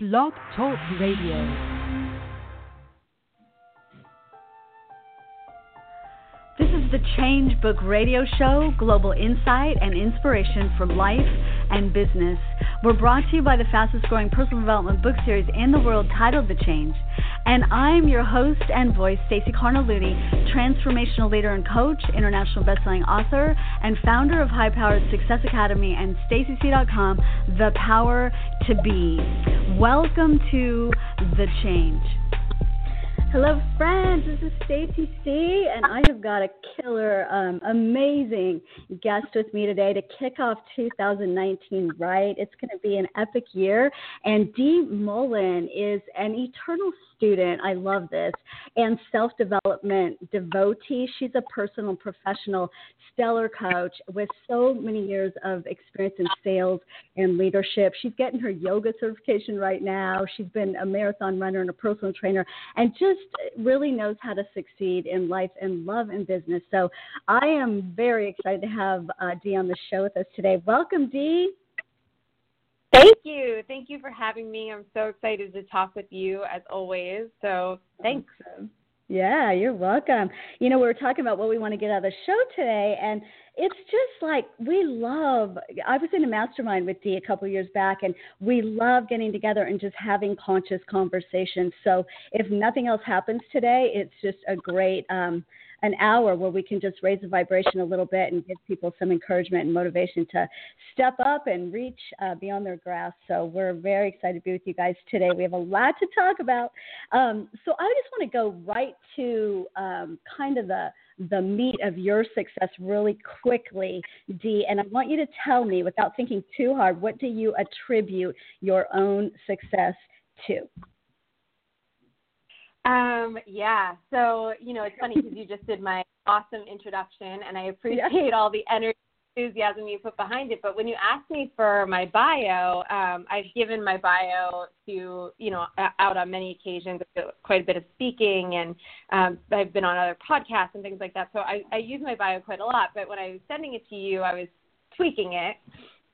Blog Talk Radio. The Change Book Radio Show, global insight and inspiration for life and business. We're brought to you by the fastest growing personal development book series in the world titled The Change. And I'm your host and voice, Stacey Cargnelutti, transformational leader and coach, international bestselling author, and founder of High Powered Success Academy and StaceyC.com, The Power to Be. Welcome to The Change. Hello, friends. This is Stacey C, and I have got a killer, um, amazing guest with me today to kick off 2019 right. It's going to be an epic year, and Dee Mullin is an eternal student. I love this. And self development devotee. She's a personal professional stellar coach with so many years of experience in sales and leadership. She's getting her yoga certification right now. She's been a marathon runner and a personal trainer and just really knows how to succeed in life and love and business. So I am very excited to have uh, Dee on the show with us today. Welcome, Dee. Thank you. Thank you for having me. I'm so excited to talk with you as always. So thanks. Yeah, you're welcome. You know, we were talking about what we want to get out of the show today, and it's just like we love. I was in a mastermind with Dee a couple years back, and we love getting together and just having conscious conversations. So, if nothing else happens today, it's just a great um, an hour where we can just raise the vibration a little bit and give people some encouragement and motivation to step up and reach uh, beyond their grasp. So we're very excited to be with you guys today. We have a lot to talk about. Um, so I just want to go right to um, kind of the the meat of your success really quickly, Dee. And I want you to tell me, without thinking too hard, what do you attribute your own success to? Um, yeah. So, you know, it's funny because you just did my awesome introduction and I appreciate yeah. all the energy enthusiasm you put behind it. But when you asked me for my bio, um, I've given my bio to, you know, out on many occasions, quite a bit of speaking, and um, I've been on other podcasts and things like that. So I, I use my bio quite a lot. But when I was sending it to you, I was tweaking it.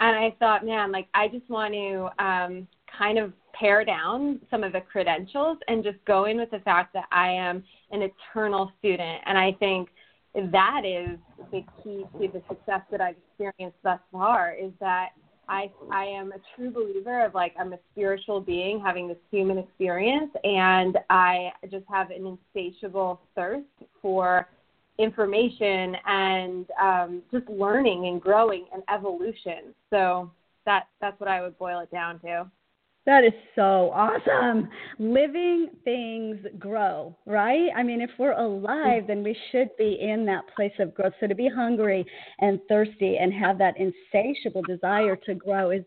And I thought, man, like, I just want to um, kind of pare down some of the credentials and just go in with the fact that I am an eternal student. And I think that is the key to the success that I've experienced thus far is that I I am a true believer of like I'm a spiritual being having this human experience and I just have an insatiable thirst for information and um, just learning and growing and evolution. So that that's what I would boil it down to. That is so awesome. Living things grow, right? I mean, if we're alive, then we should be in that place of growth. So to be hungry and thirsty and have that insatiable desire to grow is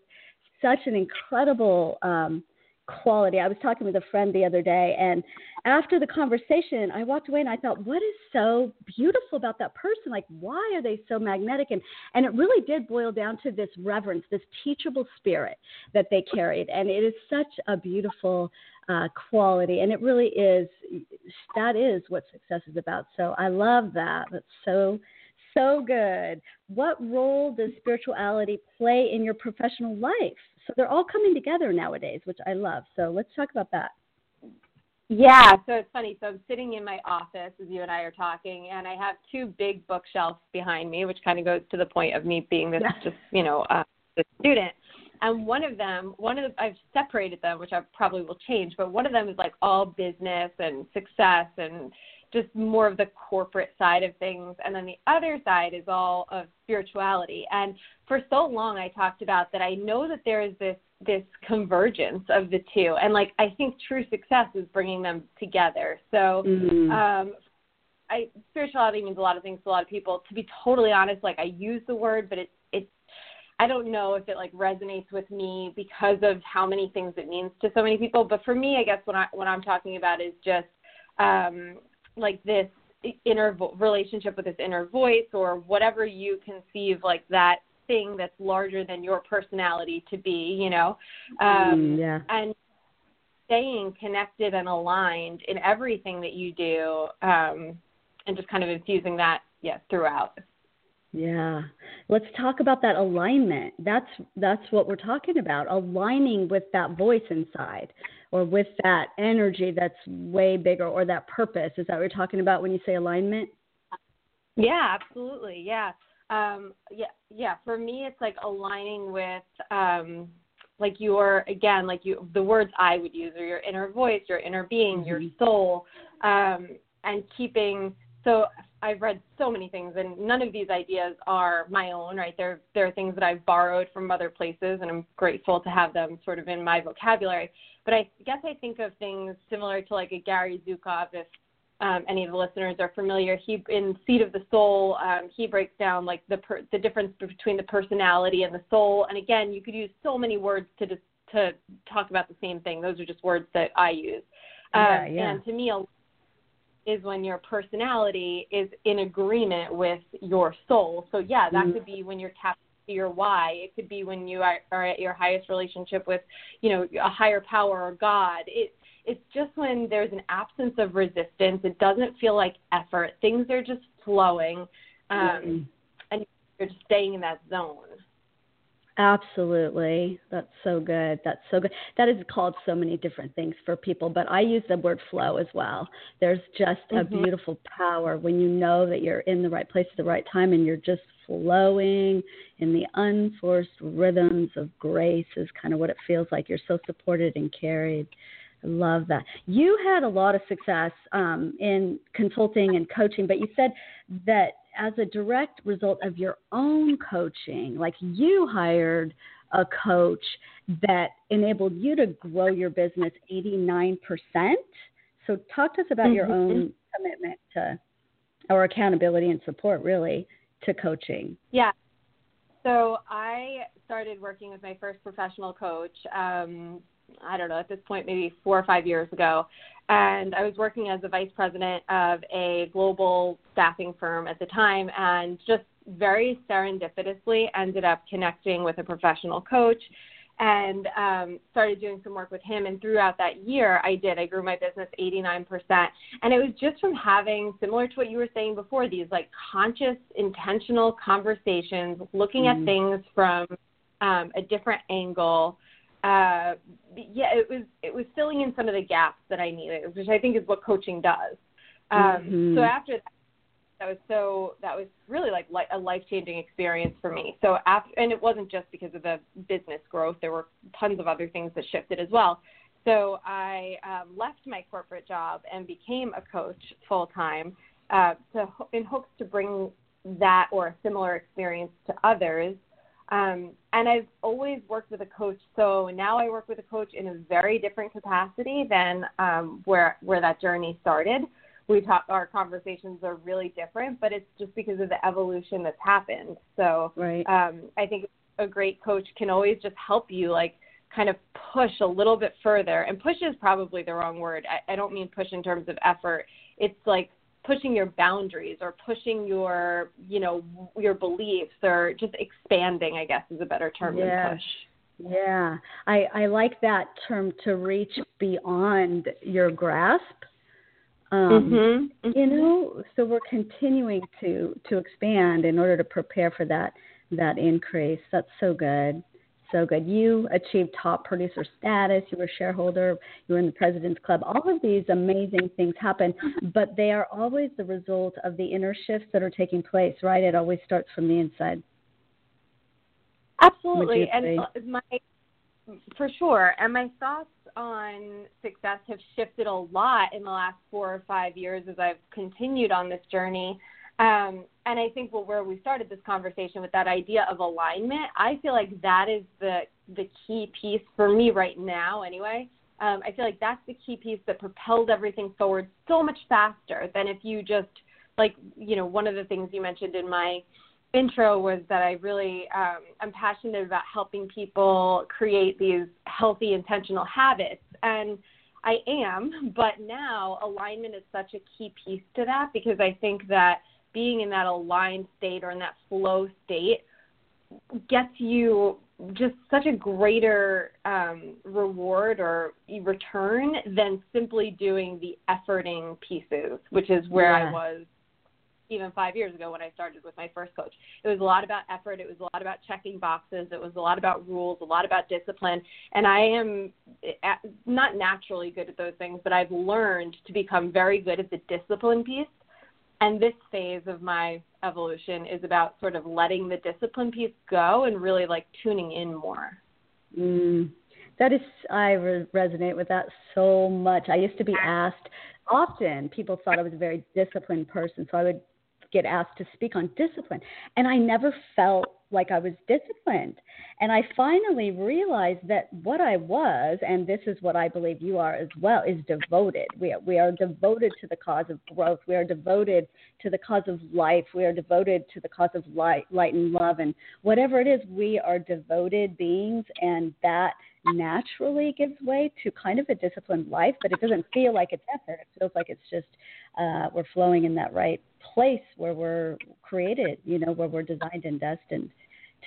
such an incredible um, quality. I was talking with a friend the other day, and after the conversation, I walked away and I thought, what is so beautiful about that person? Like, why are they so magnetic? And and it really did boil down to this reverence, this teachable spirit that they carried, and it is such a beautiful uh, quality, and it really is. That is what success is about. So I love that. That's so so good. What role does spirituality play in your professional life? So they're all coming together nowadays, which I love. So let's talk about that. Yeah, so it's funny. So I'm sitting in my office as you and I are talking, and I have two big bookshelves behind me, which kind of goes to the point of me being this just you know uh, the student. And one of them, one of the, I've separated them, which I probably will change, but one of them is like all business and success and just more of the corporate side of things. And then the other side is all of spirituality. And for so long, I talked about that I know that there is this this convergence of the two and like i think true success is bringing them together so mm-hmm. um i spirituality means a lot of things to a lot of people to be totally honest like i use the word but it it i don't know if it like resonates with me because of how many things it means to so many people but for me i guess what i what i'm talking about is just um like this inner vo- relationship with this inner voice or whatever you conceive like that thing that's larger than your personality to be you know um mm, yeah. and staying connected and aligned in everything that you do um and just kind of infusing that yeah throughout Yeah. Let's talk about that alignment. That's that's what we're talking about. Aligning with that voice inside or with that energy that's way bigger or that purpose. Is that what you're talking about when you say alignment? Yeah, absolutely. Yeah. Um yeah, yeah, for me it's like aligning with um like your again like you the words i would use are your inner voice your inner being mm-hmm. your soul um, and keeping so i've read so many things and none of these ideas are my own right they're they're things that i've borrowed from other places and i'm grateful to have them sort of in my vocabulary but i guess i think of things similar to like a gary zukav if um, any of the listeners are familiar, he in Seat of the Soul, um, he breaks down like the per, the difference between the personality and the soul. And again, you could use so many words to just, to talk about the same thing. Those are just words that I use. Um, yeah, yeah. And to me, is when your personality is in agreement with your soul. So yeah, that mm-hmm. could be when you're tapped to your why. It could be when you are, are at your highest relationship with, you know, a higher power or God. It it's just when there's an absence of resistance. It doesn't feel like effort. Things are just flowing, um, mm-hmm. and you're just staying in that zone. Absolutely. That's so good. That's so good. That is called so many different things for people, but I use the word flow as well. There's just mm-hmm. a beautiful power when you know that you're in the right place at the right time and you're just flowing in the unforced rhythms of grace, is kind of what it feels like. You're so supported and carried. I love that. You had a lot of success um, in consulting and coaching, but you said that as a direct result of your own coaching, like you hired a coach that enabled you to grow your business 89%. So, talk to us about mm-hmm. your own commitment to, or accountability and support, really, to coaching. Yeah. So, I started working with my first professional coach um, I don't know, at this point, maybe four or five years ago. And I was working as a vice president of a global staffing firm at the time and just very serendipitously ended up connecting with a professional coach and um, started doing some work with him. And throughout that year, I did. I grew my business 89%. And it was just from having, similar to what you were saying before, these like conscious, intentional conversations, looking mm. at things from um, a different angle uh, yeah, it was it was filling in some of the gaps that I needed, which I think is what coaching does. Um, mm-hmm. So after that, that was so that was really like a life changing experience for me. So after, and it wasn't just because of the business growth. There were tons of other things that shifted as well. So I um, left my corporate job and became a coach full time uh, to in hopes to bring that or a similar experience to others um, and I've always worked with a coach, so now I work with a coach in a very different capacity than um, where where that journey started. We talk, our conversations are really different, but it's just because of the evolution that's happened. So right. um, I think a great coach can always just help you, like kind of push a little bit further. And push is probably the wrong word. I, I don't mean push in terms of effort. It's like pushing your boundaries or pushing your you know your beliefs or just expanding i guess is a better term yeah. than push. Yeah. I i like that term to reach beyond your grasp. Um mm-hmm. you know so we're continuing to to expand in order to prepare for that that increase. That's so good so good. You achieved top producer status. You were a shareholder. You were in the President's Club. All of these amazing things happen, mm-hmm. but they are always the result of the inner shifts that are taking place, right? It always starts from the inside. Absolutely. And uh, my, for sure. And my thoughts on success have shifted a lot in the last four or five years as I've continued on this journey. Um, and I think well, where we started this conversation with that idea of alignment, I feel like that is the the key piece for me right now. Anyway, um, I feel like that's the key piece that propels everything forward so much faster than if you just like you know one of the things you mentioned in my intro was that I really um, I'm passionate about helping people create these healthy intentional habits and I am, but now alignment is such a key piece to that because I think that being in that aligned state or in that flow state gets you just such a greater um, reward or return than simply doing the efforting pieces, which is where yeah. I was even five years ago when I started with my first coach. It was a lot about effort. It was a lot about checking boxes. It was a lot about rules, a lot about discipline. And I am eh, not naturally good at those things, but I've learned to become very good at the discipline piece. And this phase of my evolution is about sort of letting the discipline piece go and really like tuning in more. Mm, that is, I re- resonate with that so much. I used to be asked often, people thought I was a very disciplined person, so I would get asked to speak on discipline. And I never felt like I was disciplined. And I finally realized that what I was, and this is what I believe you are as well, is devoted. We are, we are devoted to the cause of growth. We are devoted to the cause of life. We are devoted to the cause of light, light and love. And whatever it is, we are devoted beings, and that naturally gives way to kind of a disciplined life, but it doesn't feel like it's effort. It feels like it's just uh, we're flowing in that right place where we're created, you know, where we're designed and destined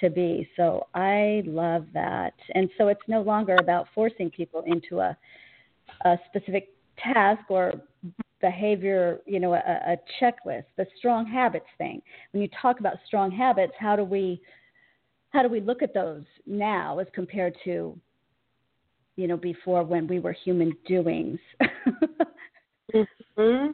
to be. So I love that. And so it's no longer about forcing people into a, a specific task or behavior, you know, a, a checklist, the strong habits thing. When you talk about strong habits, how do we how do we look at those now as compared to you know before when we were human doings mm-hmm.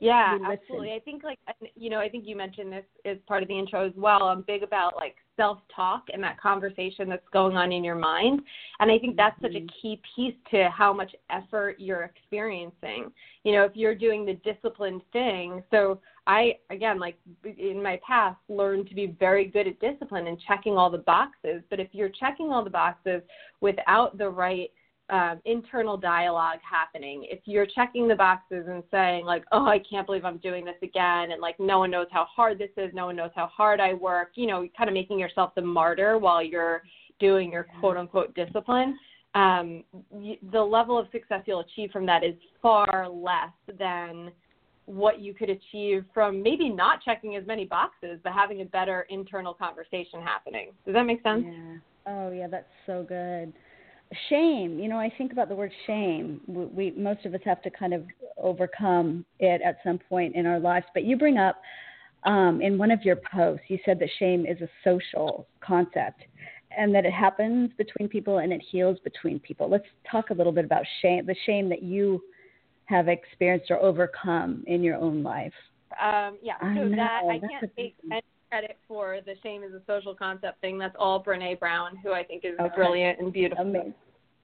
Yeah, absolutely. I think like you know, I think you mentioned this as part of the intro as well. I'm big about like self-talk and that conversation that's going on in your mind, and I think that's mm-hmm. such a mm-hmm. key piece to how much effort you're experiencing. You know, if you're doing the disciplined thing. So I again, like in my past, learned to be very good at discipline and checking all the boxes. But if you're checking all the boxes without the right um, internal dialogue happening. If you're checking the boxes and saying like, "Oh, I can't believe I'm doing this again," and like, "No one knows how hard this is. No one knows how hard I work," you know, kind of making yourself the martyr while you're doing your quote unquote discipline. Um, the level of success you'll achieve from that is far less than what you could achieve from maybe not checking as many boxes, but having a better internal conversation happening. Does that make sense? Yeah. Oh, yeah, that's so good shame. You know i think about the word shame. We, we, most of us have to kind of overcome it at some point in our lives. But you bring up um, in one of your posts you said that shame is a social concept and that it happens between people and it heals between people. Let's talk a little bit about shame the shame that you have experienced or overcome in your own life. Um, yeah. So I that i can't credit for the shame is a social concept thing. That's all Brene Brown, who I think is okay. brilliant and beautiful. Amazing.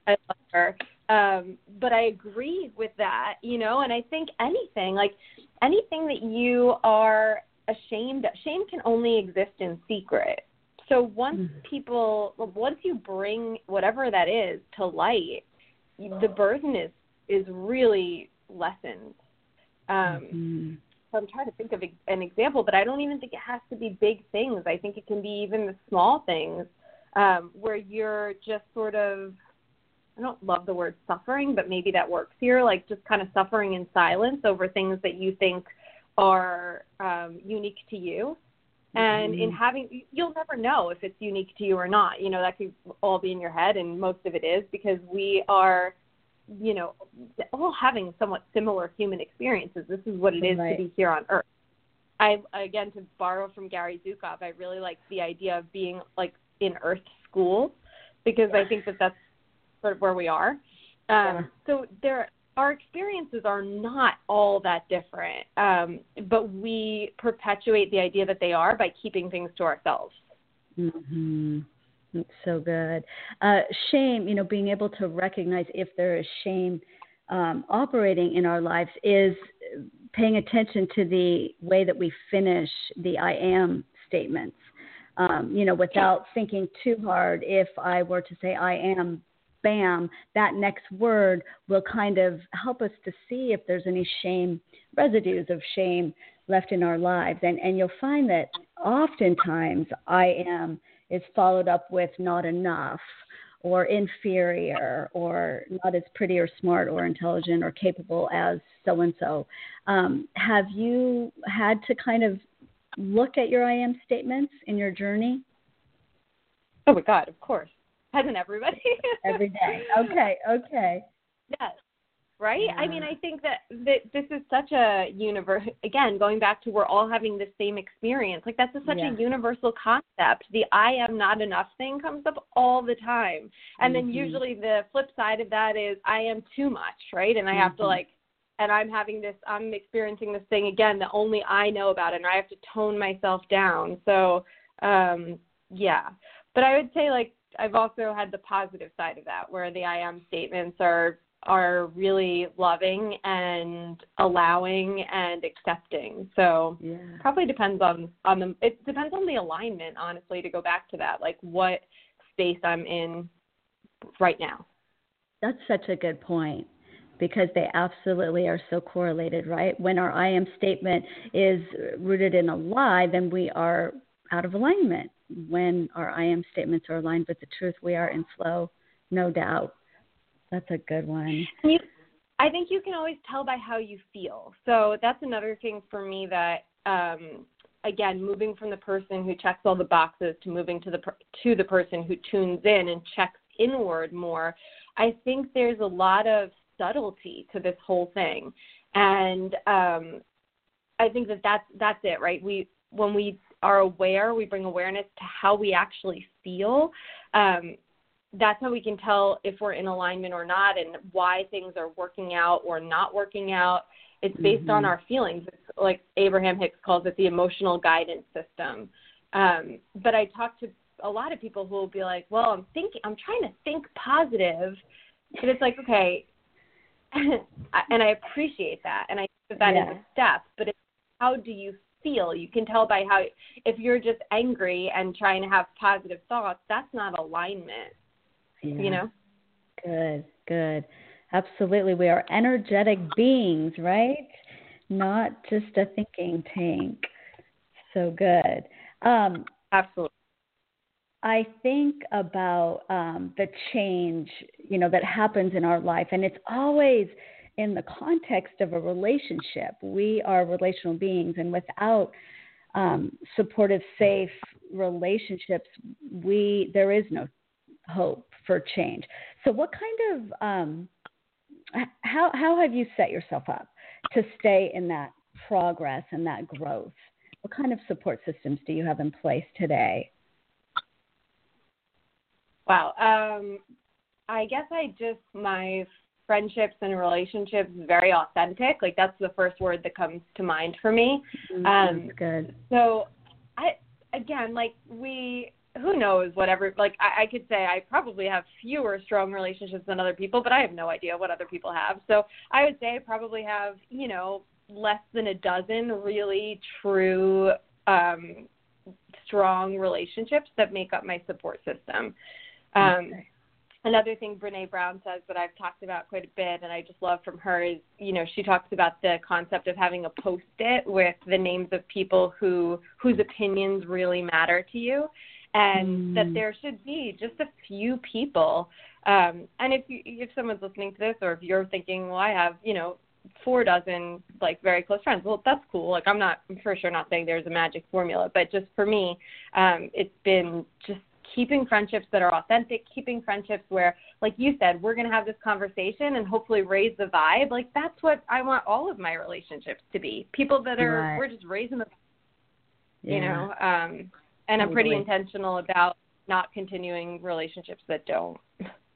I love her. Um, but I agree with that, you know, and I think anything, like anything that you are ashamed of, shame can only exist in secret. So once mm-hmm. people, once you bring whatever that is to light, the burden is is really lessened. Um, mm-hmm. So I'm trying to think of an example, but I don't even think it has to be big things. I think it can be even the small things um, where you're just sort of I don't love the word suffering, but maybe that works here, like just kind of suffering in silence over things that you think are um, unique to you. And mm-hmm. in having, you'll never know if it's unique to you or not. You know, that could all be in your head, and most of it is because we are, you know, all having somewhat similar human experiences. This is what it is right. to be here on Earth. I, again, to borrow from Gary Zukav, I really like the idea of being like in Earth school because I think that that's sort of where we are. Um, yeah. So there, our experiences are not all that different, um, but we perpetuate the idea that they are by keeping things to ourselves. Mm-hmm. So good. Uh, shame, you know, being able to recognize if there is shame um, operating in our lives is paying attention to the way that we finish the I am statements. Um, you know, without thinking too hard, if I were to say I am bam, that next word will kind of help us to see if there's any shame, residues of shame left in our lives. And, and you'll find that oftentimes I am is followed up with not enough or inferior or not as pretty or smart or intelligent or capable as so and so. Have you had to kind of look at your I am statements in your journey? Oh my God, of course hasn't everybody? Every day. Okay, okay. Yes. Right? Yeah. I mean, I think that, that this is such a universe. Again, going back to we're all having the same experience. Like that's a, such Yeah. a universal concept. The "I am not enough" thing comes up all the time, and then Mhm. usually the flip side of that is "I am too much," right? And I have to Mhm. like, and I'm having this, I'm experiencing this thing again that only I know about, and I have to tone myself down. So, um, yeah. But I would say like I've also had the positive side of that, where the I am statements are are really loving and allowing and accepting. So Yeah. probably depends on on the it depends on the alignment, honestly, to go back to that, like what space I'm in right now. That's such a good point because they absolutely are so correlated, right? When our I am statement is rooted in a lie, then we are out of alignment. When our I am statements are aligned with the truth, we are in flow, no doubt. That's a good one. You, I think you can always tell by how you feel. So that's another thing for me that, um, again, moving from the person who checks all the boxes to moving to the to the person who tunes in and checks inward more. I think there's a lot of subtlety to this whole thing, and um, I think that that's that's it, right? We when we are aware, we bring awareness to how we actually feel. Um, that's how we can tell if we're in alignment or not and why things are working out or not working out. It's based on Mhm. our feelings. It's like Abraham Hicks calls it the emotional guidance system. Um, but I talk to a lot of people who will be like, well, I'm thinking, I'm trying to think positive. And it's like, okay. and I appreciate that. And I think that that is Yeah. a step. But it's how do you feel? You can tell by how, if you're just angry and trying to have positive thoughts, that's not alignment Yeah. you know Good, good. Absolutely. We are energetic beings, right? Not just a thinking tank. So good. Um, absolutely I think about um, the change, you know, that happens in our life, and it's always in the context of a relationship. We are relational beings, and without um, supportive, safe relationships, we there is no hope for change. So, what kind of um, how how have you set yourself up to stay in that progress and that growth? What kind of support systems do you have in place today? wow um i guess i just my friendships and relationships very authentic like that's the first word that comes to mind for me Um, That's good. so i again like we who knows whatever like I, I could say i probably have fewer strong relationships than other people but i have no idea what other people have. So i would say i probably have you know less than a dozen really true um strong relationships that make up my support system. Um Okay. another thing Brene Brown says that I've talked about quite a bit and I just love from her is, you know, she talks about the concept of having a post-it with the names of people who whose opinions really matter to you and Mm. that there should be just a few people um and if you if someone's listening to this or if you're thinking, well, I have, you know, four dozen like very close friends. Well, that's cool. Like I'm not I'm for sure not saying there's a magic formula, but just for me, um, it's been just keeping friendships that are authentic, keeping friendships where, like you said, we're going to have this conversation and hopefully raise the vibe. Like that's what I want all of my relationships to be. People that are Right. we're just raising the, Yeah. you know, um, and I'm pretty intentional about not continuing relationships that don't.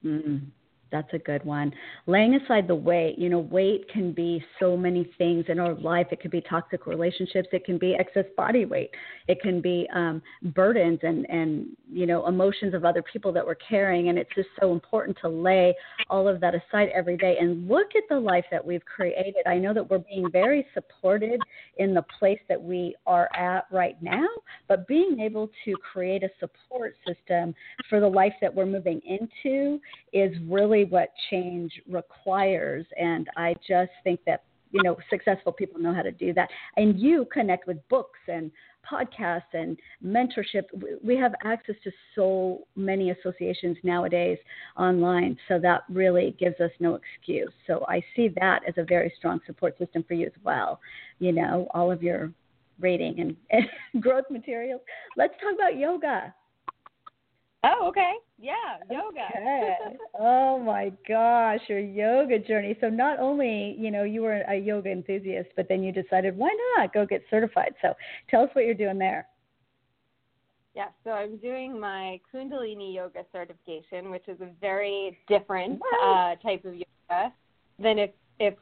Mm, that's a good one. Laying aside the weight, you know, weight can be so many things in our life. It could be toxic relationships. It can be excess body weight. It can be um, burdens and and you know emotions of other people that we're carrying. And it's just so important to lay all of that aside every day and look at the life that we've created. I know that we're being very supported in the place that we are at right now, but being able to create a support system for the life that we're moving into is really what change requires. And I just think that, you know, successful people know how to do that. And you connect with books and podcasts and mentorship. We- We have access to so many associations nowadays online. So that really gives us no excuse. So I see that as a very strong support system for you as well. You know, all of your rating and, and growth materials. Let's talk about yoga Oh, okay. Yeah, yoga. Okay. oh my gosh, your yoga journey. So not only, you know, you were a yoga enthusiast, but then you decided why not go get certified. So tell us what you're doing there. Yeah, so I'm doing my Kundalini yoga certification, which is a very different uh, type of yoga than if if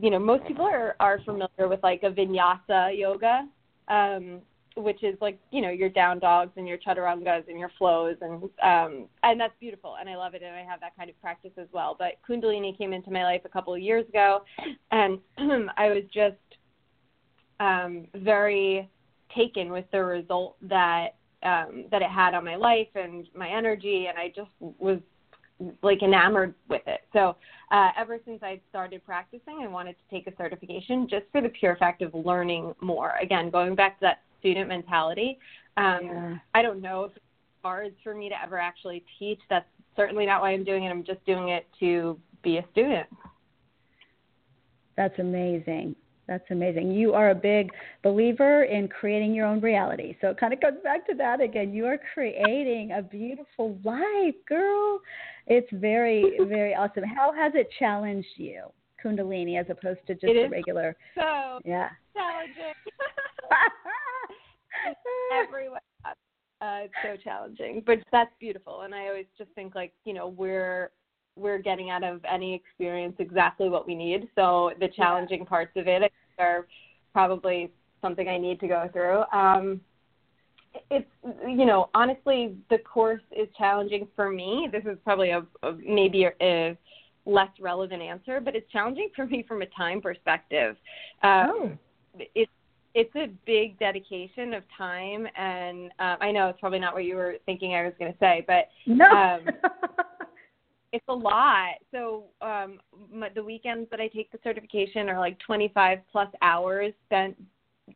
you know most people are are familiar with like a vinyasa yoga. Um, which is like you know your down dogs and your chaturangas and your flows and um and that's beautiful and I love it and I have that kind of practice as well. But Kundalini came into my life a couple of years ago and I was just um very taken with the result that um that it had on my life and my energy and I just was like enamored with it. So uh, ever since I started practicing, I wanted to take a certification just for the pure fact of learning more. Again, going back to that student mentality. Um, yeah. I don't know if it's hard for me to ever actually teach. That's certainly not why I'm doing it. I'm just doing it to be a student. That's amazing. That's amazing. You are a big believer in creating your own reality. So it kind of comes back to that again. You are creating a beautiful life, girl. It's very, very awesome. How has it challenged you, Kundalini, as opposed to just a regular? So yeah. challenging. everywhere. Uh, it's so challenging, but that's beautiful. And I always just think like you know we're we're getting out of any experience exactly what we need. So the challenging yeah. parts of it are probably something I need to go through. Um, it's you know honestly the course is challenging for me. This is probably a, a maybe a, a less relevant answer, but it's challenging for me from a time perspective. Uh, oh. It's it's a big dedication of time, and um, I know it's probably not what you were thinking I was going to say, but no. um, it's a lot. So um, my, the weekends that I take the certification are like 25 plus hours spent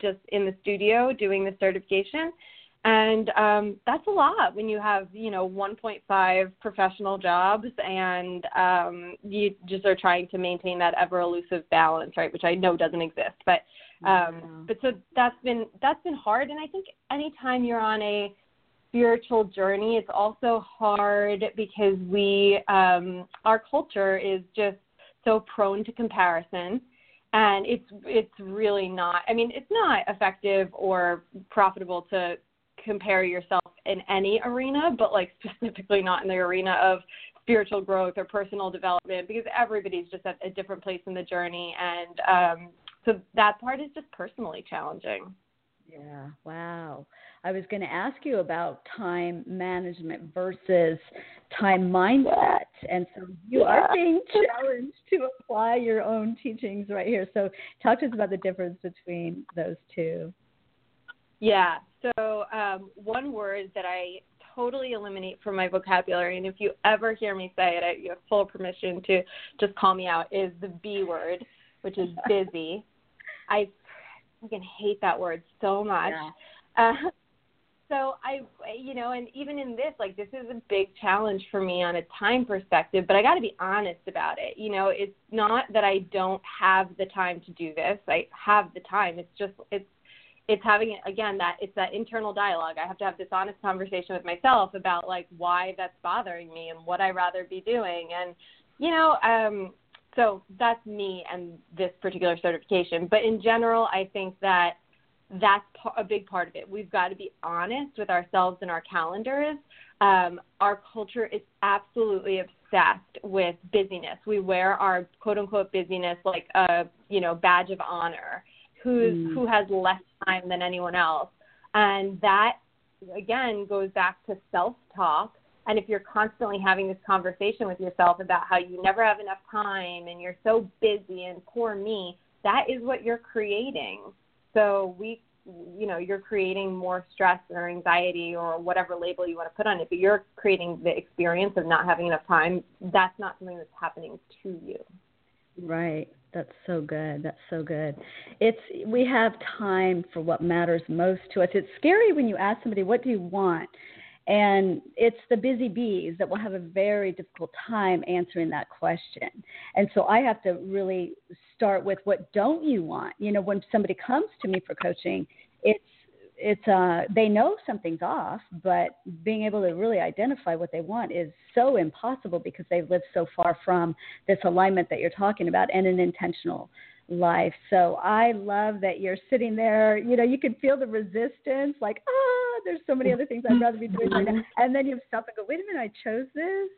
just in the studio doing the certification, and um, that's a lot when you have you know 1.5 professional jobs and um, you just are trying to maintain that ever elusive balance, right? Which I know doesn't exist, but um, but so that's been that's been hard, and I think anytime you're on a spiritual journey, it's also hard because we um, our culture is just so prone to comparison, and it's it's really not. I mean, it's not effective or profitable to compare yourself in any arena, but like specifically not in the arena of spiritual growth or personal development because everybody's just at a different place in the journey. And um so that part is just personally challenging. Yeah, wow. I was going to ask you about time management versus time mindset. And so you yeah. are being challenged to apply your own teachings right here. So talk to us about the difference between those two. Yeah. So um, one word that I totally eliminate from my vocabulary, and if you ever hear me say it, I, you have full permission to just call me out, is the B word, which is busy. I freaking hate that word so much. Yeah. Uh, so I, you know, and even in this, like this is a big challenge for me on a time perspective, but I got to be honest about it. You know, it's not that I don't have the time to do this. I have the time. It's just it's it's having again that it's that internal dialogue. I have to have this honest conversation with myself about like why that's bothering me and what I rather be doing. And you know, um, so that's me and this particular certification. But in general, I think that that's a big part of it. We've got to be honest with ourselves and our calendars. Um, our culture is absolutely obsessed with busyness. We wear our quote unquote busyness like a you know badge of honor. Who's mm. who has less time than anyone else, and that again goes back to self talk and if you're constantly having this conversation with yourself about how you never have enough time and you're so busy and poor me, that is what you're creating. So we you know, you're creating more stress or anxiety or whatever label you want to put on it, but you're creating the experience of not having enough time. That's not something that's happening to you. Right. That's so good. That's so good. It's we have time for what matters most to us. It's scary when you ask somebody, "What do you want?" And it's the busy bees that will have a very difficult time answering that question. And so I have to really start with what don't you want? You know, when somebody comes to me for coaching, it's it's uh they know something's off but being able to really identify what they want is so impossible because they've lived so far from this alignment that you're talking about and an intentional life so i love that you're sitting there you know you can feel the resistance like ah there's so many other things i'd rather be doing right now and then you stop and go wait a minute i chose this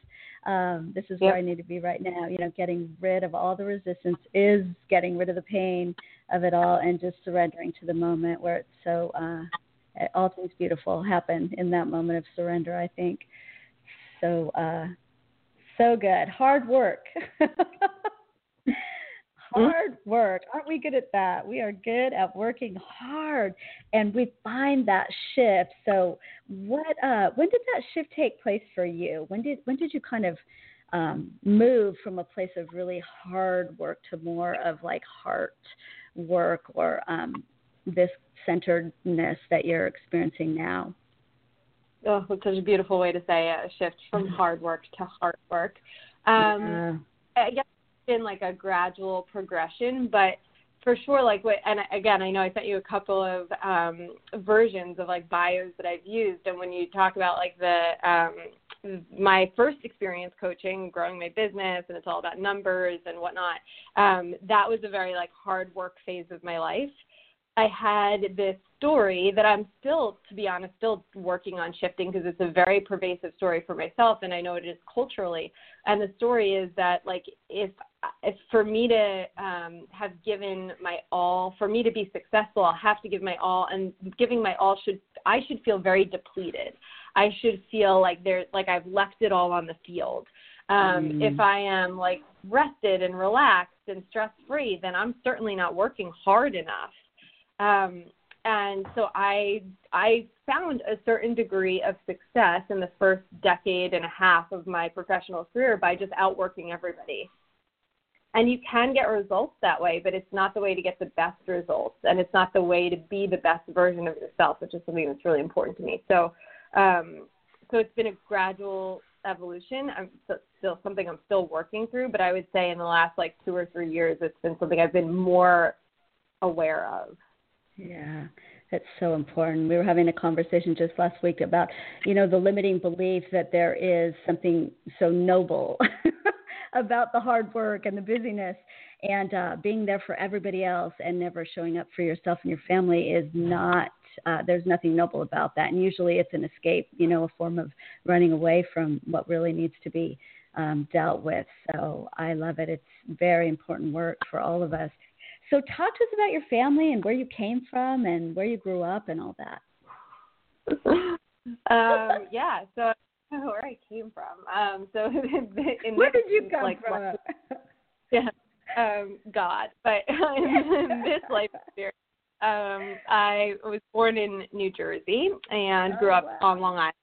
um, this is yep. where I need to be right now. You know, getting rid of all the resistance is getting rid of the pain of it all and just surrendering to the moment where it's so uh, all things beautiful happen in that moment of surrender. I think so. Uh, so good. Hard work. hard work. Aren't we good at that? We are good at working hard and we find that shift. So what uh when did that shift take place for you? When did when did you kind of um, move from a place of really hard work to more of like heart work or um, this centeredness that you're experiencing now? Oh, that's such a beautiful way to say it, a shift from hard work to heart work. Um, yeah. I guess been like a gradual progression, but for sure, like what, and again, I know I sent you a couple of um, versions of like bios that I've used, and when you talk about like the um, my first experience coaching, growing my business, and it's all about numbers and whatnot, um, that was a very like hard work phase of my life. I had this story that I'm still, to be honest, still working on shifting because it's a very pervasive story for myself, and I know it is culturally. And the story is that, like, if if for me to um, have given my all, for me to be successful, I'll have to give my all, and giving my all should I should feel very depleted. I should feel like there, like I've left it all on the field. Um, mm. If I am like rested and relaxed and stress free, then I'm certainly not working hard enough. Um, and so I I found a certain degree of success in the first decade and a half of my professional career by just outworking everybody. And you can get results that way, but it's not the way to get the best results, and it's not the way to be the best version of yourself, which is something that's really important to me. So, um, so it's been a gradual evolution. I'm still something I'm still working through, but I would say in the last like two or three years, it's been something I've been more aware of. Yeah, that's so important. We were having a conversation just last week about, you know, the limiting belief that there is something so noble about the hard work and the busyness. And uh, being there for everybody else and never showing up for yourself and your family is not uh, there's nothing noble about that. And usually it's an escape you know a form of running away from what really needs to be um, dealt with. So i love it. It's very important work for all of us so, talk to us about your family and where you came from and where you grew up and all that. um, yeah, so where I came from. Um, so, in where did you come like, from? yeah, um, God. But in this life experience, um, I was born in New Jersey and grew up oh, wow. on Long Island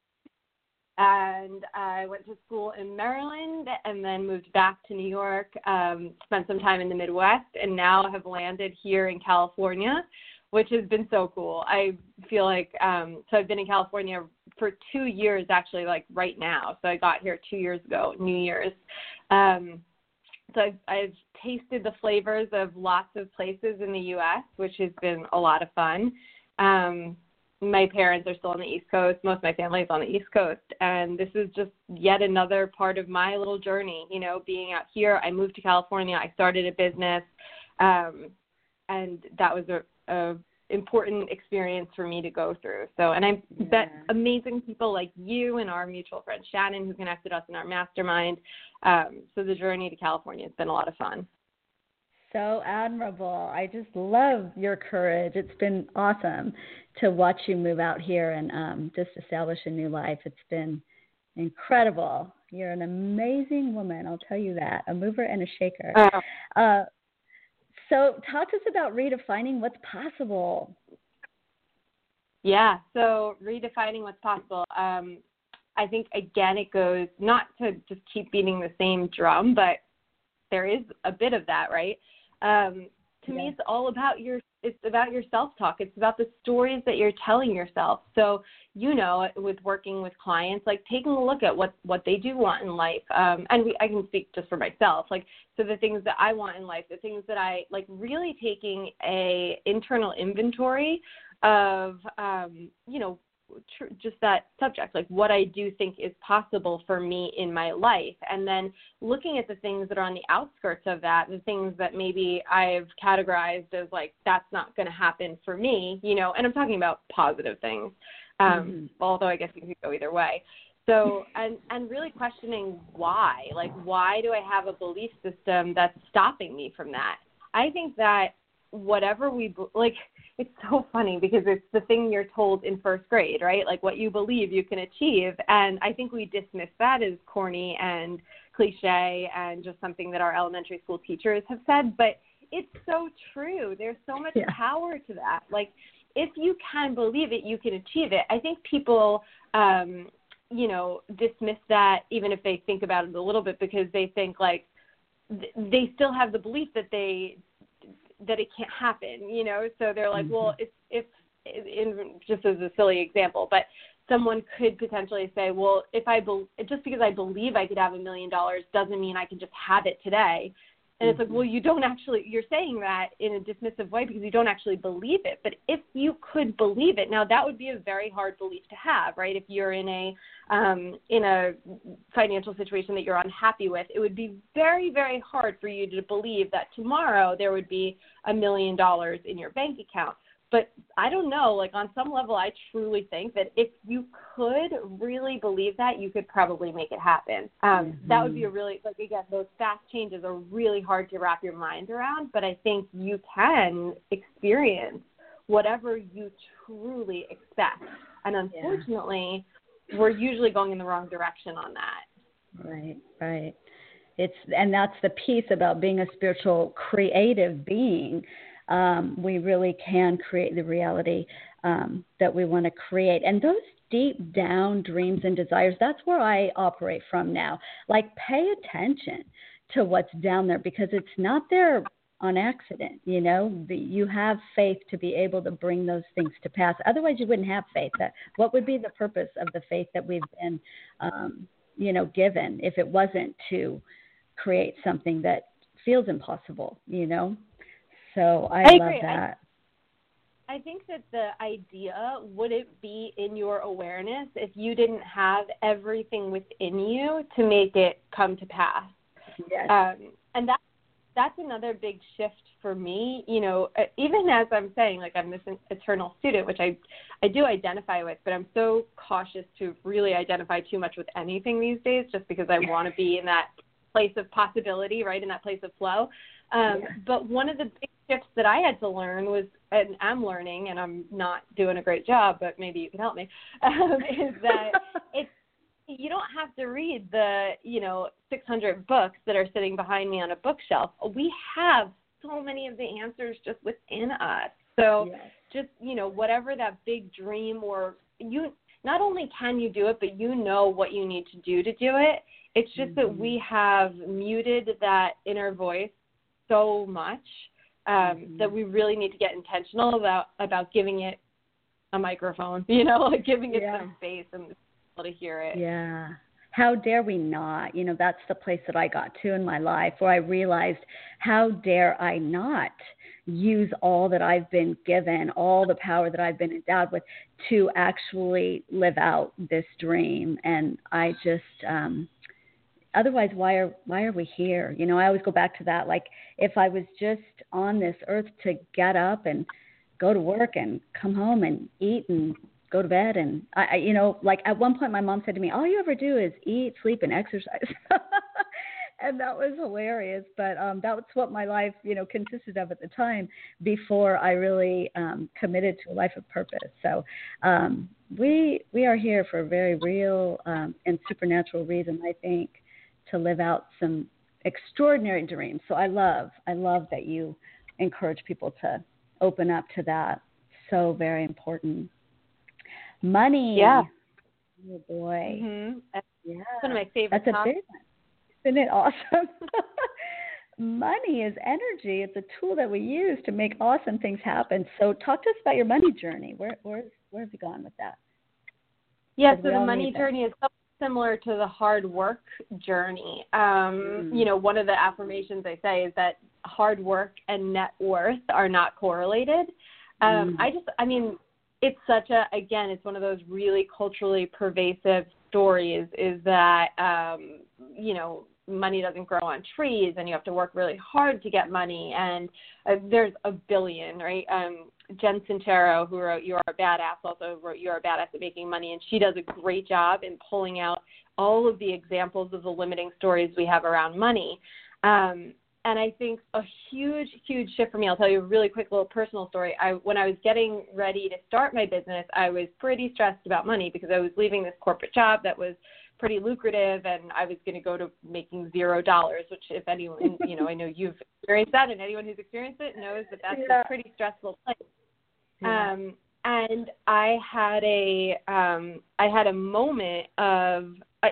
and I went to school in Maryland and then moved back to New York, um, spent some time in the Midwest, and now have landed here in California, which has been so cool. I feel like um, so I've been in California for two years actually, like right now. So I got here two years ago, New Year's. Um, so I've, I've tasted the flavors of lots of places in the U.S., which has been a lot of fun. Um, my parents are still on the East Coast. Most of my family is on the East Coast. And this is just yet another part of my little journey, you know, being out here. I moved to California. I started a business. Um, and that was a, a important experience for me to go through. So, and I yeah. met amazing people like you and our mutual friend Shannon, who connected us in our mastermind. Um, so the journey to California has been a lot of fun so admirable. I just love your courage. It's been awesome to watch you move out here and um, just establish a new life. It's been incredible. You're an amazing woman, I'll tell you that. A mover and a shaker. Uh, uh, so, talk to us about redefining what's possible. Yeah, so redefining what's possible. Um, I think, again, it goes not to just keep beating the same drum, but there is a bit of that, right? Um, to yeah. me, it's all about your it's about your self talk. It's about the stories that you're telling yourself. So you know with working with clients like taking a look at what what they do want in life. Um and we, i can speak just for myself. Like so the things that i want in life the things that i like really taking a internal inventory of um you know tr- just that subject, like what I do think is possible for me in my life, and then looking at the things that are on the outskirts of that, the things that maybe I've categorized as like that's not going to happen for me, you know, and I'm talking about positive things, um, mm-hmm. although I guess you could go either way. So and and really questioning why, like why do I have a belief system that's stopping me from that? I think that whatever we like it's so funny because it's the thing you're told in first grade, right? Like what you believe you can achieve. And I think we dismiss that as corny and cliche and just something that our elementary school teachers have said. But it's so true. There's so much yeah. power to that. Like if you can believe it, you can achieve it. I think people, um, you know, dismiss that even if they think about it a little bit because they think like, they still have the belief that they that it can't happen, you know. So they're like, mm-hmm. well, if if in just as a silly example, but someone could potentially say, well, if I be- just because I believe I could have a million dollars doesn't mean I can just have it today. And it's like, well, you don't actually, you're saying that in a dismissive way because you don't actually believe it. But if you could believe it, now that would be a very hard belief to have, right? If you're in a, um, in a financial situation that you're unhappy with, it would be very, very hard for you to believe that tomorrow there would be a million dollars in your bank account but I don't know, like on some level, I truly think that if you could really believe that, you could probably make it happen. Um, mm-hmm. That would be a really, like again, those fast changes are really hard to wrap your mind around, but I think you can experience whatever you truly expect. And unfortunately, yeah. we're usually going in the wrong direction on that. Right, right. It's and that's the piece about being a spiritual creative being um, we really can create the reality um, that we want to create. And those deep down dreams and desires, that's where I operate from now. Like, pay attention to what's down there because it's not there on accident. You know, you have faith to be able to bring those things to pass. Otherwise, you wouldn't have faith. That what would be the purpose of the faith that we've been, um, you know, given if it wasn't to create something that feels impossible? You know. So I, I love agree. that. I, I think that the idea would it be in your awareness if you didn't have everything within you to make it come to pass. Yes. Um, and that that's another big shift for me. You know, uh, even as I'm saying, like I'm this eternal student, which I I do identify with, but I'm so cautious to really identify too much with anything these days, just because I want to be in that place of possibility, right, in that place of flow. Um, yeah. But one of the big shifts that I had to learn was, and I'm learning, and I'm not doing a great job, but maybe you can help me, um, is that it's you don't have to read the you know 600 books that are sitting behind me on a bookshelf. We have so many of the answers just within us. So yes. just you know whatever that big dream or you not only can you do it, but you know what you need to do to do it. It's just mm-hmm. that we have muted that inner voice so much um, mm-hmm. that we really need to get intentional about about giving it a microphone. You know, like giving it yeah. some space and able to hear it. Yeah. How dare we not? You know, that's the place that I got to in my life where I realized how dare I not use all that I've been given, all the power that I've been endowed with to actually live out this dream. And I just um otherwise why are why are we here? You know i always go back to that like if i was just on this earth to get up and go to work and come home and eat and go to bed and i, I you know like at one point my mom said to me all you ever do is eat sleep and exercise. And that was hilarious but um that's what my life you know consisted of at the time before i really um committed to a life of purpose. So um we we are here for a very real um and supernatural reason i think to live out some extraordinary dreams. So I love, I love that you encourage people to open up to that. So very important. Money. Yeah. Oh boy. Mm-hmm. Yeah. one of my favorite. That's a big one. Isn't it awesome? money is energy. It's a tool that we use to make awesome things happen. So, talk to us about your money journey. Where where where have you gone with that? Yeah, so the money journey is similar to the hard work journey. Um, mm. You know, one of the affirmations I say is that hard work and net worth are not correlated. Um, mm. I just, I mean, it's such a, again, it's one of those really culturally pervasive stories is that, um, you know, money doesn't grow on trees and you have to work really hard to get money and uh, there's a billion right um jen sincero who wrote you are a badass also wrote you are a badass at making money and she does a great job in pulling out all of the examples of the limiting stories we have around money um and I think a huge, huge shift for me. I'll tell you a really quick little personal story. I, when I was getting ready to start my business, I was pretty stressed about money because I was leaving this corporate job that was pretty lucrative and I was going to go to making zero dollars, which if anyone, you know, I know you've experienced that and anyone who's experienced it knows that that's yeah. a pretty stressful place. Yeah. Um, and I had a, um, I had a moment of, uh,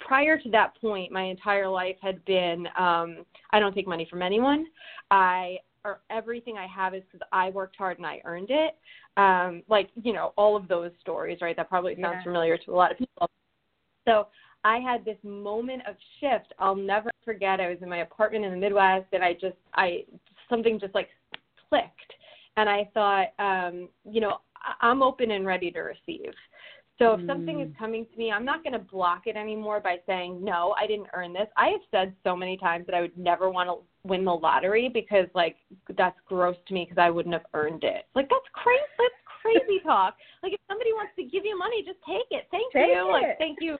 prior to that point, my entire life had been, um, I don't take money from anyone. I, or everything I have is because I worked hard and I earned it. Um, like, you know, all of those stories, right? That probably sounds yeah. familiar to a lot of people so I had this moment of shift. I'll never forget. I was in my apartment in the Midwest, and I just, I, something just like clicked, and I thought, um, you know, I'm open and ready to receive. So if mm. something is mm. coming to me, I'm not going to block it anymore by saying, no, I didn't earn this. I have said so many times that I would never want to win the lottery because, like, that's gross to me because I wouldn't have earned it. Like, that's crazy. That's crazy talk. Like, if somebody wants to give you money, just take it. Thank take you. It. Like, thank you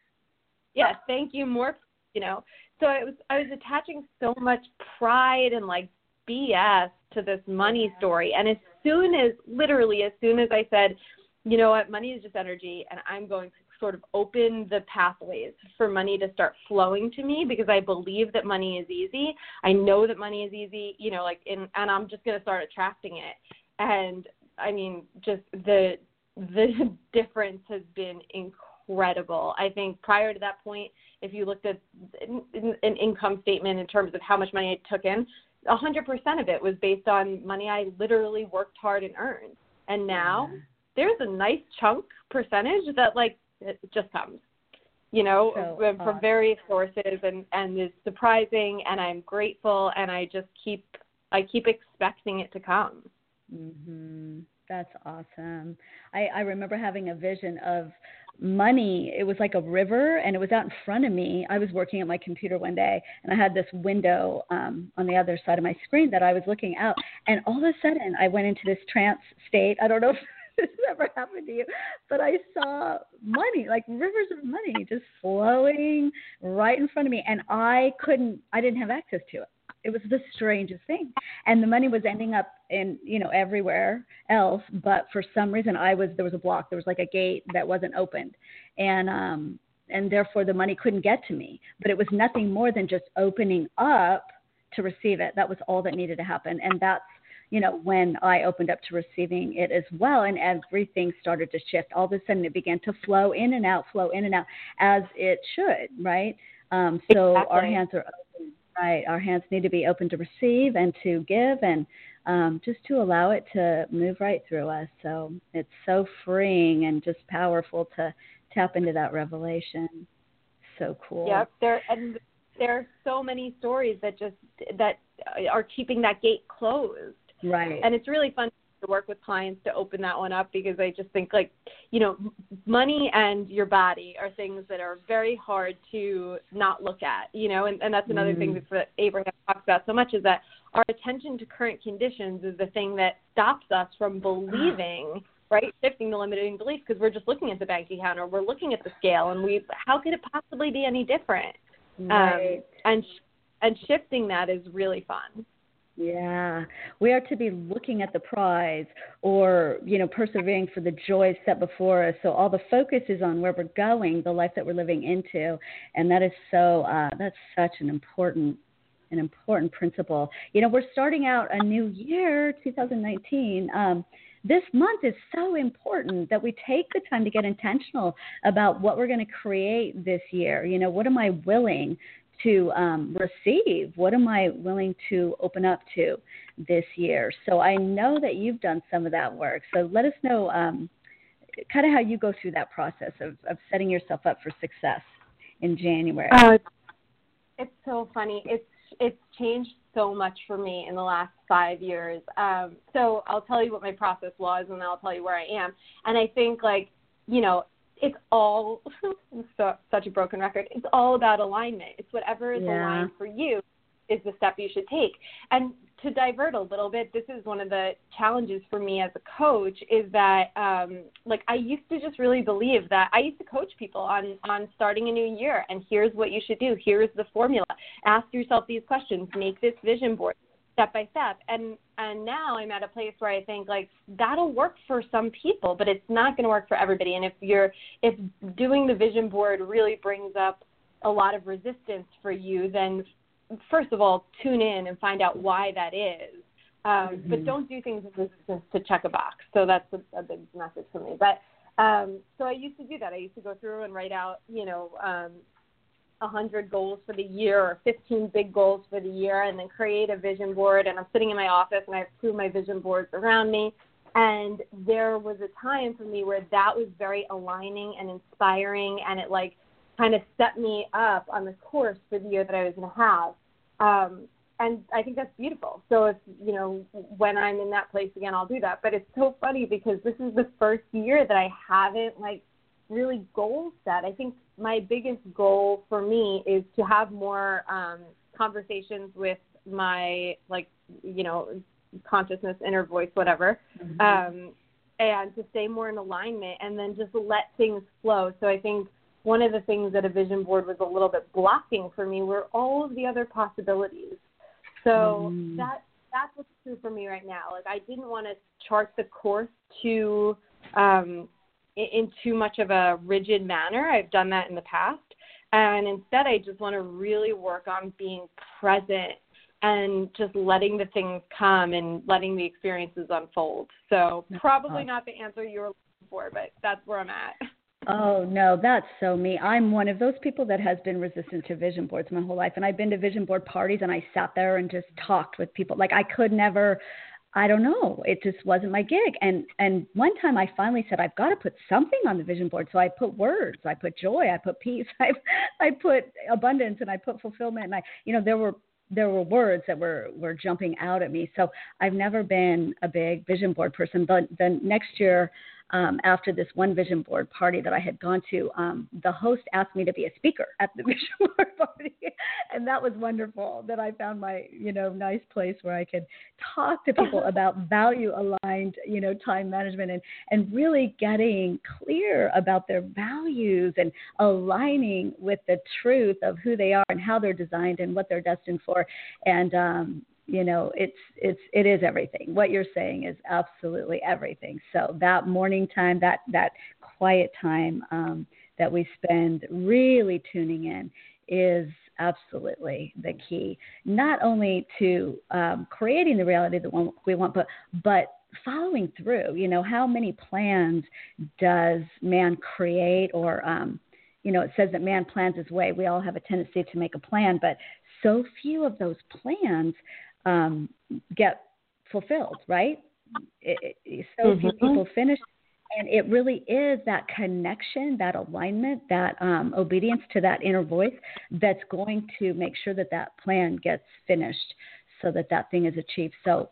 yes, thank you more, you know. So I was I was attaching so much pride and like BS to this money story, and as soon as literally as soon as I said, you know what, money is just energy, and I'm going to sort of open the pathways for money to start flowing to me because I believe that money is easy. I know that money is easy, you know, like in and I'm just going to start attracting it. And I mean, just the the difference has been incredible incredible. I think prior to that point, if you looked at an income statement in terms of how much money I took in, 100% of it was based on money I literally worked hard and earned. And now mm-hmm. there's a nice chunk percentage that like it just comes, you know, so from awesome. various sources and and is surprising and I'm grateful and I just keep I keep expecting it to come. Mhm. That's awesome. I I remember having a vision of money it was like a river and it was out in front of me. I was working at my computer one day and i had this window um, on the other side of my screen that i was looking out. And all of a sudden i went into this trance state. I don't know if this has ever happened to you but i saw money like rivers of money just flowing right in front of me and i couldn't i didn't have access to it it was the strangest thing. And the money was ending up in you know everywhere else but for some reason i was there was a block there was like a gate that wasn't opened. And um and therefore the money couldn't get to me. But it was nothing more than just opening up to receive it. That was all that needed to happen. And that's you know when i opened up to receiving it as well and everything started to shift. All of a sudden it began to flow in and out flow in and out as it should right? Um so exactly. our hands are open right our hands need to be open to receive and to give and um, just to allow it to move right through us. So it's so freeing and just powerful to tap into that revelation. So cool. Yep. There and there are so many stories that just that are keeping that gate closed. Right. And it's really fun to work with clients to open that one up because I just think like, you know, money and your body are things that are very hard to not look at, you know, and, and that's another mm. thing that Abraham talks about so much is that our attention to current conditions is the thing that stops us from believing right shifting the limiting beliefs because we're just looking at the bank account or we're looking at the scale and we how could it possibly be any different right. Um, and and shifting that is really fun yeah, we are to be looking at the prize or, you know, persevering for the joy set before us. So all the focus is on where we're going, the life that we're living into. And that is so, uh, that's such an important, an important principle. You know, we're starting out a new year, 2019. Um, this month is so important that we take the time to get intentional about what we're going to create this year. You know, what am I willing to um, receive? What am I willing to open up to this year? So I know that you've done some of that work. So let us know um, kind of how you go through that process of, of setting yourself up for success in January. Uh, it's so funny. It's it's changed so much for me in the last five years. Um, so I'll tell you what my process was, and I'll tell you where I am. And I think like you know it's all so, such a broken record. It's all about alignment. It's whatever is yeah. aligned for you is the step you should take. And to divert a little bit, this is one of the challenges for me as a coach is that um, like I used to just really believe that I used to coach people on on starting a new year and here's what you should do. Here's the formula. Ask yourself these questions. Make this vision board step by step. And and now i'm at a place where i think like that'll work for some people but it's not going to work for everybody. And if you're if doing the vision board really brings up a lot of resistance for you then first of all tune in and find out why that is. Um, mm-hmm. but don't do things in resistance to check a box. So that's a, a big message for me. But um, so i used to do that. I used to go through and write out you know um, 100 goals for the year or 15 big goals for the year and then create a vision board. And I'm sitting in my office and I have two of my vision boards around me. And there was a time for me where that was very aligning and inspiring and it like kind of set me up on the course for the year that I was going to have. Um, and I think that's beautiful. So if you know when I'm in that place again, I'll do that. But it's so funny because this is the first year that I haven't like really goal set. I think my biggest goal for me is to have more um, conversations with my like you know consciousness, inner voice, whatever, mm-hmm. um, and to stay more in alignment, and then just let things flow. So I think one of the things that a vision board was a little bit blocking for me were all of the other possibilities. So mm. that that's what's true for me right now. Like I didn't want to chart the course to um, in too much of a rigid manner. I've done that in the past. And instead, I just want to really work on being present and just letting the things come and letting the experiences unfold. So, probably not the answer you were looking for, but that's where I'm at. Oh no, that's so me. I'm one of those people that has been resistant to vision boards my whole life, and I've been to vision board parties and I sat there and just talked with people. Like I could never I don't know. It just wasn't my gig. And and one time I finally said I've got to put something on the vision board. So I put words. I put joy. I put peace. I I put abundance and I put fulfillment. And I you know there were there were words that were were jumping out at me. So I've never been a big vision board person. But then next year um, after this one vision board party that I had gone to, um, the host asked me to be a speaker at the vision board party, and that was wonderful. That I found my you know nice place where I could talk to people about value aligned you know time management and and really getting clear about their values and aligning with the truth of who they are and how they're designed and what they're destined for, and um, you know it's it's it is everything. What you're saying is absolutely everything. So that morning time that that quiet time um, that we spend really tuning in is absolutely the key. Not only to um, creating the reality that we want but but following through you know how many plans does man create or um, you know it says that man plans his way. We all have a tendency to make a plan but so few of those plans um, get fulfilled, right? It, it, so mm-hmm. few people finish, and it really is that connection, that alignment, that um, obedience to that inner voice that's going to make sure that that plan gets finished, so that that thing is achieved. So,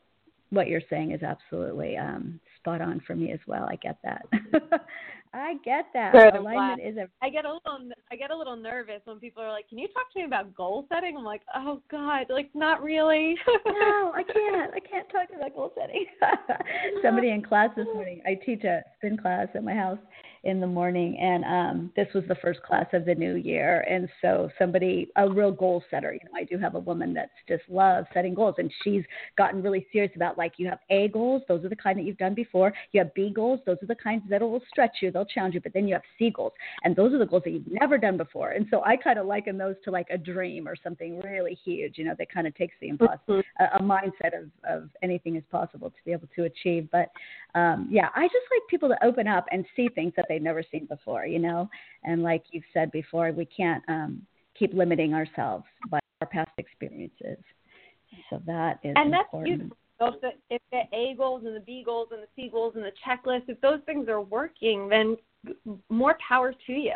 what you're saying is absolutely um, spot on for me as well. I get that. I get that. Good, Alignment is a. I get a little. I get a little nervous when people are like, "Can you talk to me about goal setting?" I'm like, "Oh God, like not really." no, I can't. I can't talk about goal setting. Somebody in class this morning. I teach a spin class at my house, in the morning and um this was the first class of the new year and so somebody a real goal setter you know i do have a woman that's just loves setting goals and she's gotten really serious about like you have a goals those are the kind that you've done before you have b goals those are the kinds that will stretch you they'll challenge you but then you have c goals and those are the goals that you've never done before and so i kind of liken those to like a dream or something really huge you know that kind of takes the impossible mm-hmm. a, a mindset of of anything is possible to be able to achieve but um yeah i just like people to open up and see things that they've never seen before, you know. And like you've said before, we can't um, keep limiting ourselves by our past experiences. So that is and that's important. useful. So if the, if the A goals and the B goals and the C goals and the checklist, if those things are working, then more power to you.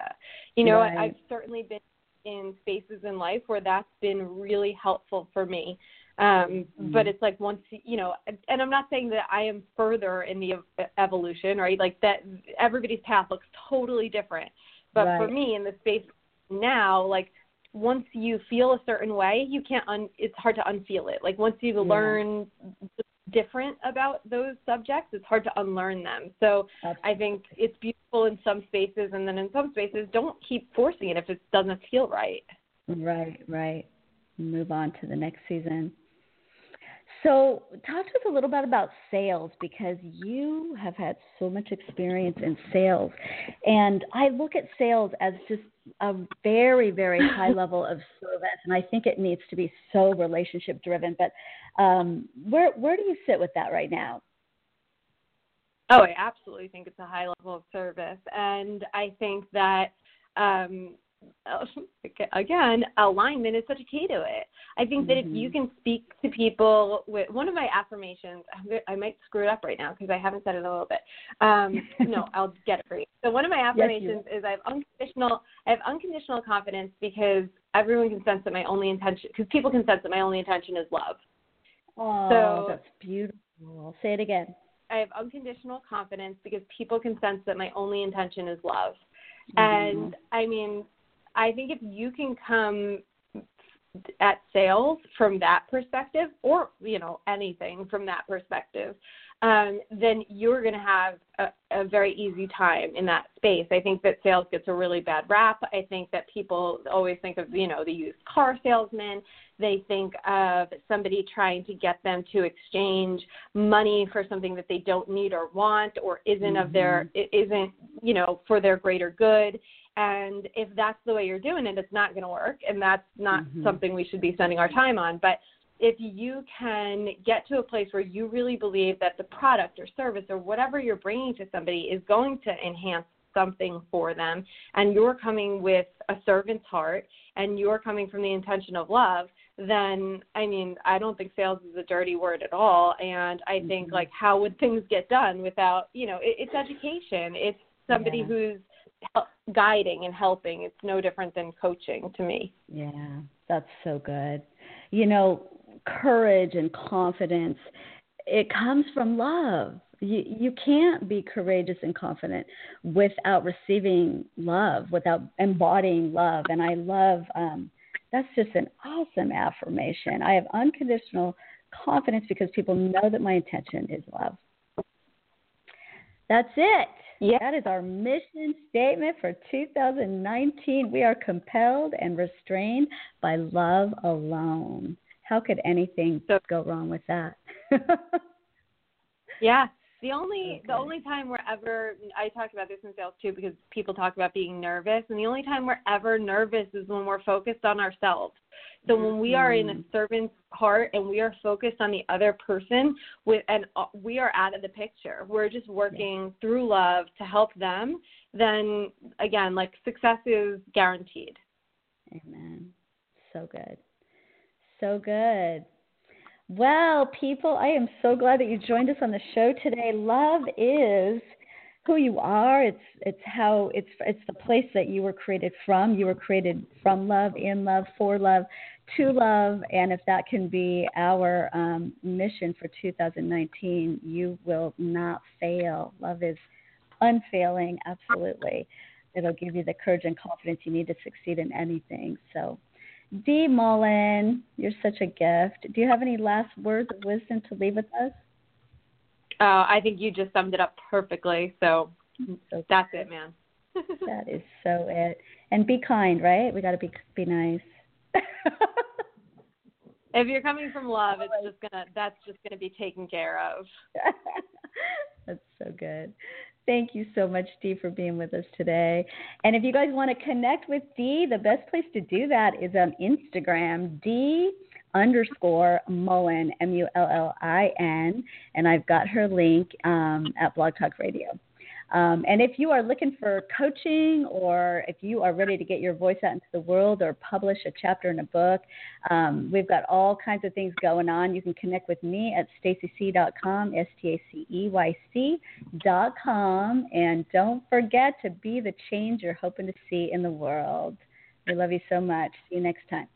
You know, right. I've certainly been in spaces in life where that's been really helpful for me. Um, mm-hmm. But it's like once you know, and I'm not saying that I am further in the evolution, right? Like that, everybody's path looks totally different. But right. for me, in the space now, like once you feel a certain way, you can't un it's hard to unfeel it. Like once you yeah. learn different about those subjects, it's hard to unlearn them. So Absolutely. I think it's beautiful in some spaces and then in some spaces don't keep forcing it if it doesn't feel right. Right, right. Move on to the next season. So, talk to us a little bit about sales because you have had so much experience in sales. And I look at sales as just a very, very high level of service. And I think it needs to be so relationship driven. But um, where, where do you sit with that right now? Oh, I absolutely think it's a high level of service. And I think that um, again, alignment is such a key to it. I think that mm-hmm. if you can speak to people with one of my affirmations, I might screw it up right now because I haven't said it in a little bit. Um, no, I'll get it for you. So one of my affirmations yes, is I have unconditional. I have unconditional confidence because everyone can sense that my only intention, because people can sense that my only intention is love. Oh, so, that's beautiful. I'll say it again. I have unconditional confidence because people can sense that my only intention is love. Mm-hmm. And I mean, I think if you can come at sales from that perspective, or you know anything from that perspective, um, then you're going to have a, a very easy time in that space. I think that sales gets a really bad rap. I think that people always think of you know the used car salesman. They think of somebody trying to get them to exchange money for something that they don't need or want, or isn't mm-hmm. of their isn't you know for their greater good and if that's the way you're doing it, it's not going to work. And that's not mm-hmm. something we should be spending our time on. But if you can get to a place where you really believe that the product or service or whatever you're bringing to somebody is going to enhance something for them, and you're coming with a servant's heart and you're coming from the intention of love, then I mean, I don't think sales is a dirty word at all. And I think mm-hmm. like how would things get done without, you know, it, it's education. It's somebody yeah. who's guiding and helping. It's no different than coaching to me. Yeah, that's so good. You know, courage and confidence, it comes from love. You you can't be courageous and confident without receiving love, without embodying love. And I love um, that's just an awesome affirmation. I have unconditional confidence because people know that my intention is love. That's it. Yeah. That is our mission statement for 2019. We are compelled and restrained by love alone. How could anything so, go wrong with that? yeah. The only okay. the only time we're ever I talk about this in sales too because people talk about being nervous and the only time we're ever nervous is when we're focused on ourselves. So when we are in a mm-hmm. servant's heart and we are focused on the other person with and uh, we are out of the picture. We're just working yeah. through love to help them, then again, like success is guaranteed. Amen. So good. So good. Well, people, I am so glad that you joined us on the show today. Love is who you are. It's it's how it's it's the place that you were created from. You were created from love, in love, for love, to love, and if that can be our um, mission for 2019, you will not fail. Love is unfailing, absolutely. It'll give you the courage and confidence you need to succeed in anything. So Dee Mullin, you're such a gift. Do you have any last words of wisdom to leave with us? Uh, I think you just summed it up perfectly. So, so that's it, man. that is so it. And be kind, right? We got to be be nice. if you're coming from love, it's just gonna that's just gonna be taken care of. that's so good. Thank you so much, Dee, for being with us today. And if you guys want to connect with Dee, the best place to do that is on Instagram, Dee underscore Mullin, M U L L I N. And I've got her link um, at Blog Talk Radio. Um, and if you are looking for coaching or if you are ready to get your voice out into the world or publish a chapter in a book, um, we've got all kinds of things going on. You can connect with me at staceyc.com, S T A C E Y C.com. And don't forget to be the change you're hoping to see in the world. We love you so much. See you next time.